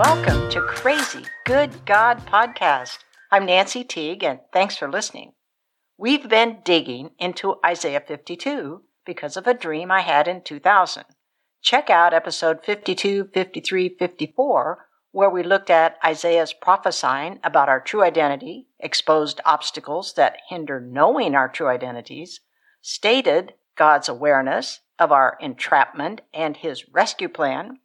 welcome to Crazy Good God Podcast. I'm Nancy Teague, and thanks for listening. We've been digging into Isaiah 52 because of a dream I had in 2000. Check out episode 52, 53, 54, where we looked at Isaiah's prophesying about our true identity, exposed obstacles that hinder knowing our true identities, stated God's awareness of our entrapment and his rescue plan.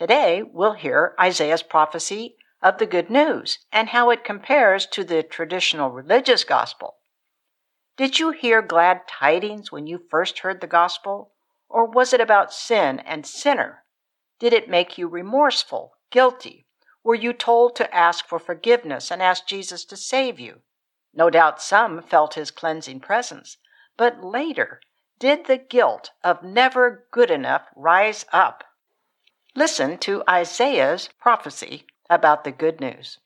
Today, we'll hear Isaiah's prophecy of the good news and how it compares to the traditional religious gospel. Did you hear glad tidings when you first heard the gospel? Or was it about sin and sinner? Did it make you remorseful, guilty? Were you told to ask for forgiveness and ask Jesus to save you? No doubt some felt his cleansing presence, but later, did the guilt of never good enough rise up? Listen to Isaiah's prophecy about the good news.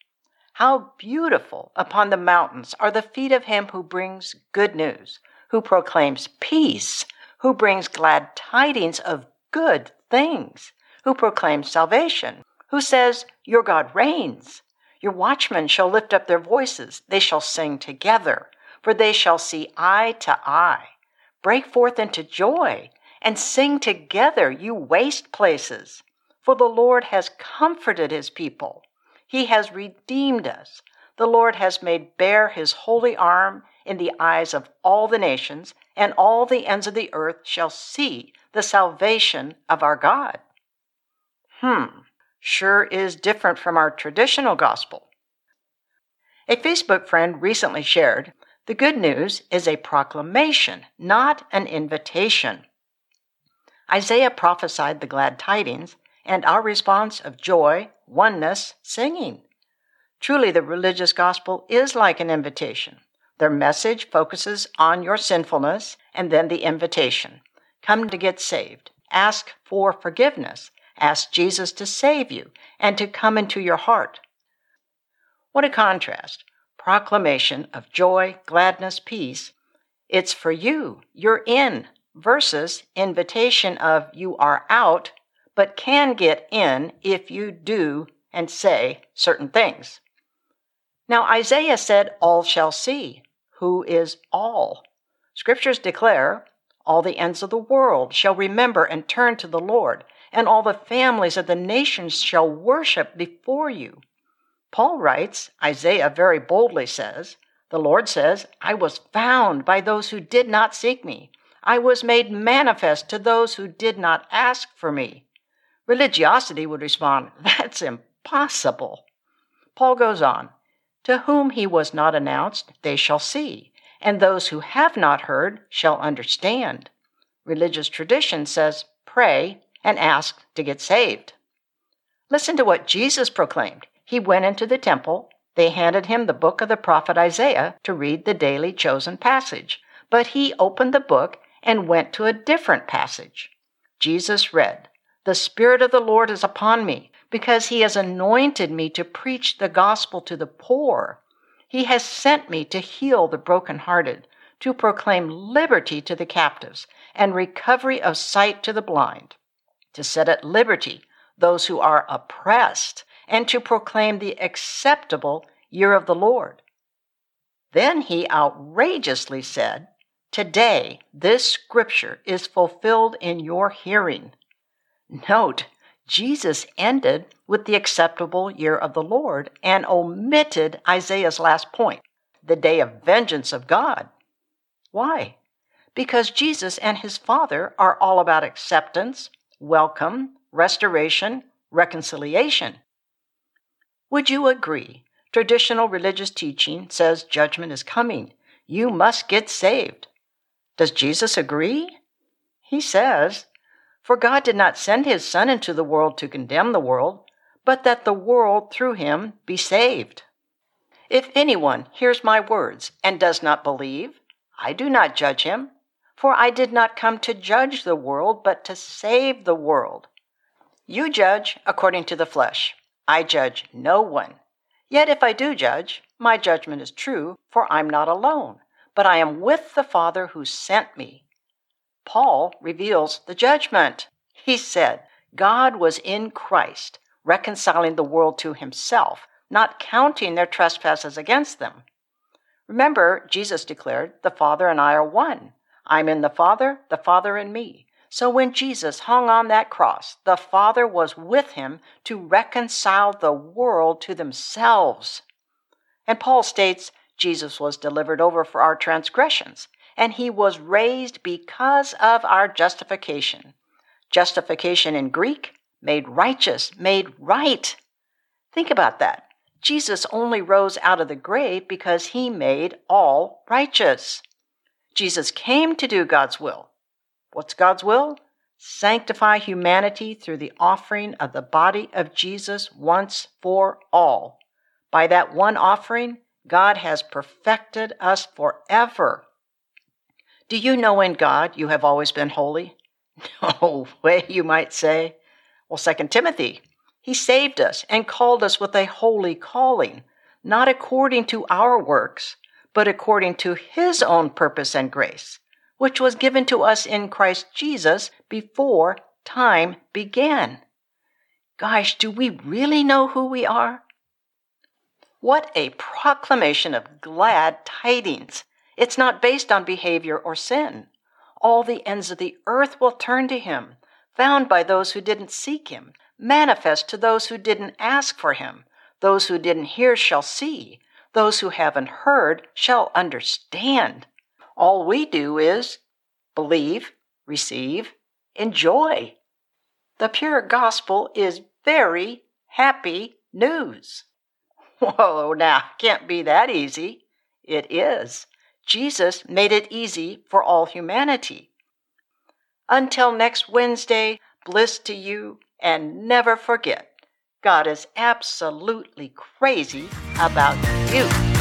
How beautiful upon the mountains are the feet of him who brings good news, who proclaims peace who brings glad tidings of good things, who proclaims salvation, who says, Your God reigns. Your watchmen shall lift up their voices, they shall sing together, for they shall see eye to eye. Break forth into joy and sing together, you waste places. For the Lord has comforted his people, he has redeemed us. The Lord has made bare his holy arm in the eyes of all the nations, and all the ends of the earth shall see the salvation of our God. Hmm, sure is different from our traditional gospel. A Facebook friend recently shared the good news is a proclamation, not an invitation. Isaiah prophesied the glad tidings and our response of joy, oneness, singing. Truly, the religious gospel is like an invitation. Their message focuses on your sinfulness and then the invitation come to get saved, ask for forgiveness, ask Jesus to save you and to come into your heart. What a contrast! Proclamation of joy, gladness, peace. It's for you, you're in, versus invitation of you are out, but can get in if you do and say certain things. Now, Isaiah said, All shall see. Who is all? Scriptures declare, All the ends of the world shall remember and turn to the Lord, and all the families of the nations shall worship before you. Paul writes, Isaiah very boldly says, The Lord says, I was found by those who did not seek me. I was made manifest to those who did not ask for me. Religiosity would respond, That's impossible. Paul goes on, to whom he was not announced, they shall see, and those who have not heard shall understand. Religious tradition says, pray and ask to get saved. Listen to what Jesus proclaimed. He went into the temple. They handed him the book of the prophet Isaiah to read the daily chosen passage. But he opened the book and went to a different passage. Jesus read, The Spirit of the Lord is upon me because he has anointed me to preach the gospel to the poor. He has sent me to heal the brokenhearted, to proclaim liberty to the captives, and recovery of sight to the blind, to set at liberty those who are oppressed, and to proclaim the acceptable year of the Lord. Then he outrageously said, Today this scripture is fulfilled in your hearing. Note, Jesus ended with the acceptable year of the Lord and omitted Isaiah's last point, the day of vengeance of God. Why? Because Jesus and his Father are all about acceptance, welcome, restoration, reconciliation. Would you agree? Traditional religious teaching says judgment is coming. You must get saved. Does Jesus agree? He says, for God did not send his Son into the world to condemn the world, but that the world through him be saved. If anyone hears my words and does not believe, I do not judge him, for I did not come to judge the world, but to save the world. You judge according to the flesh. I judge no one. Yet if I do judge, my judgment is true, for I'm not alone, but I am with the Father who sent me. Paul reveals the judgment. He said, God was in Christ, reconciling the world to himself, not counting their trespasses against them. Remember, Jesus declared, The Father and I are one. I'm in the Father, the Father in me. So when Jesus hung on that cross, the Father was with him to reconcile the world to themselves. And Paul states Jesus was delivered over for our transgressions, and he was raised because of our justification. Justification in Greek, made righteous, made right. Think about that. Jesus only rose out of the grave because he made all righteous. Jesus came to do God's will. What's God's will? Sanctify humanity through the offering of the body of Jesus once for all. By that one offering, God has perfected us forever. Do you know in God you have always been holy? No way, you might say. Well, 2 Timothy, he saved us and called us with a holy calling, not according to our works, but according to his own purpose and grace, which was given to us in Christ Jesus before time began. Gosh, do we really know who we are? What a proclamation of glad tidings! It's not based on behavior or sin. All the ends of the earth will turn to him, found by those who didn't seek him, manifest to those who didn't ask for him. Those who didn't hear shall see, those who haven't heard shall understand. All we do is believe, receive, enjoy. The pure gospel is very happy news. Whoa, now, can't be that easy. It is. Jesus made it easy for all humanity. Until next Wednesday, bliss to you, and never forget God is absolutely crazy about you.